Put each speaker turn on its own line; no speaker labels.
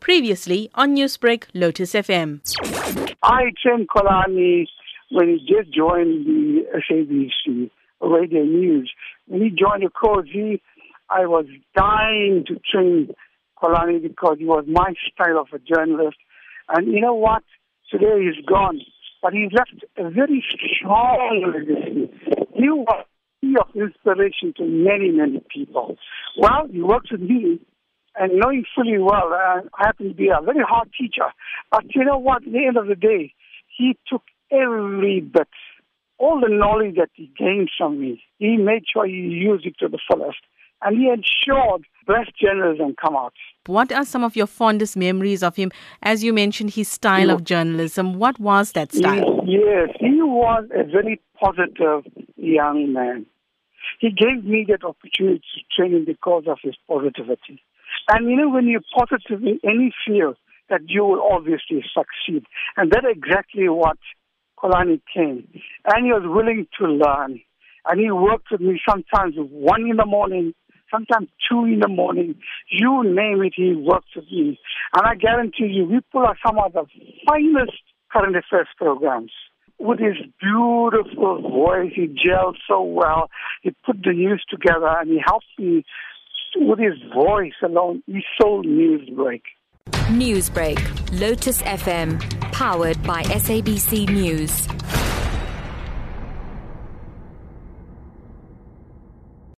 Previously on Newsbreak, Lotus FM.
I trained Xolani when he just joined the SABC radio news. When he joined the course, I was dying to train Xolani because he was my style of a journalist. And you know what? Today he's gone, but he left a very strong legacy. He was of inspiration to many, many people. Well, he worked with me, and knowing fully well, uh, I happen to be a very hard teacher. But you know what? At the end of the day, he took every bit, all the knowledge that he gained from me. He made sure he used it to the fullest, and he ensured best journalism come out.
What are some of your fondest memories of him? As you mentioned, his style yeah. of journalism. What was that style?
Yes, he was a very positive young man. He gave me that opportunity to train him because of his positivity. And you know, when you're positive in any field, that you will obviously succeed. And that's exactly what Xolani came. And he was willing to learn. And he worked with me sometimes one in the morning, sometimes two in the morning. You name it, he worked with me. And I guarantee you, we pull out some of the finest current affairs programs. With his beautiful voice, he gelled so well. He put the news together and he helped me with his voice alone. He sold Newsbreak.
Newsbreak, Lotus FM, powered by SABC News.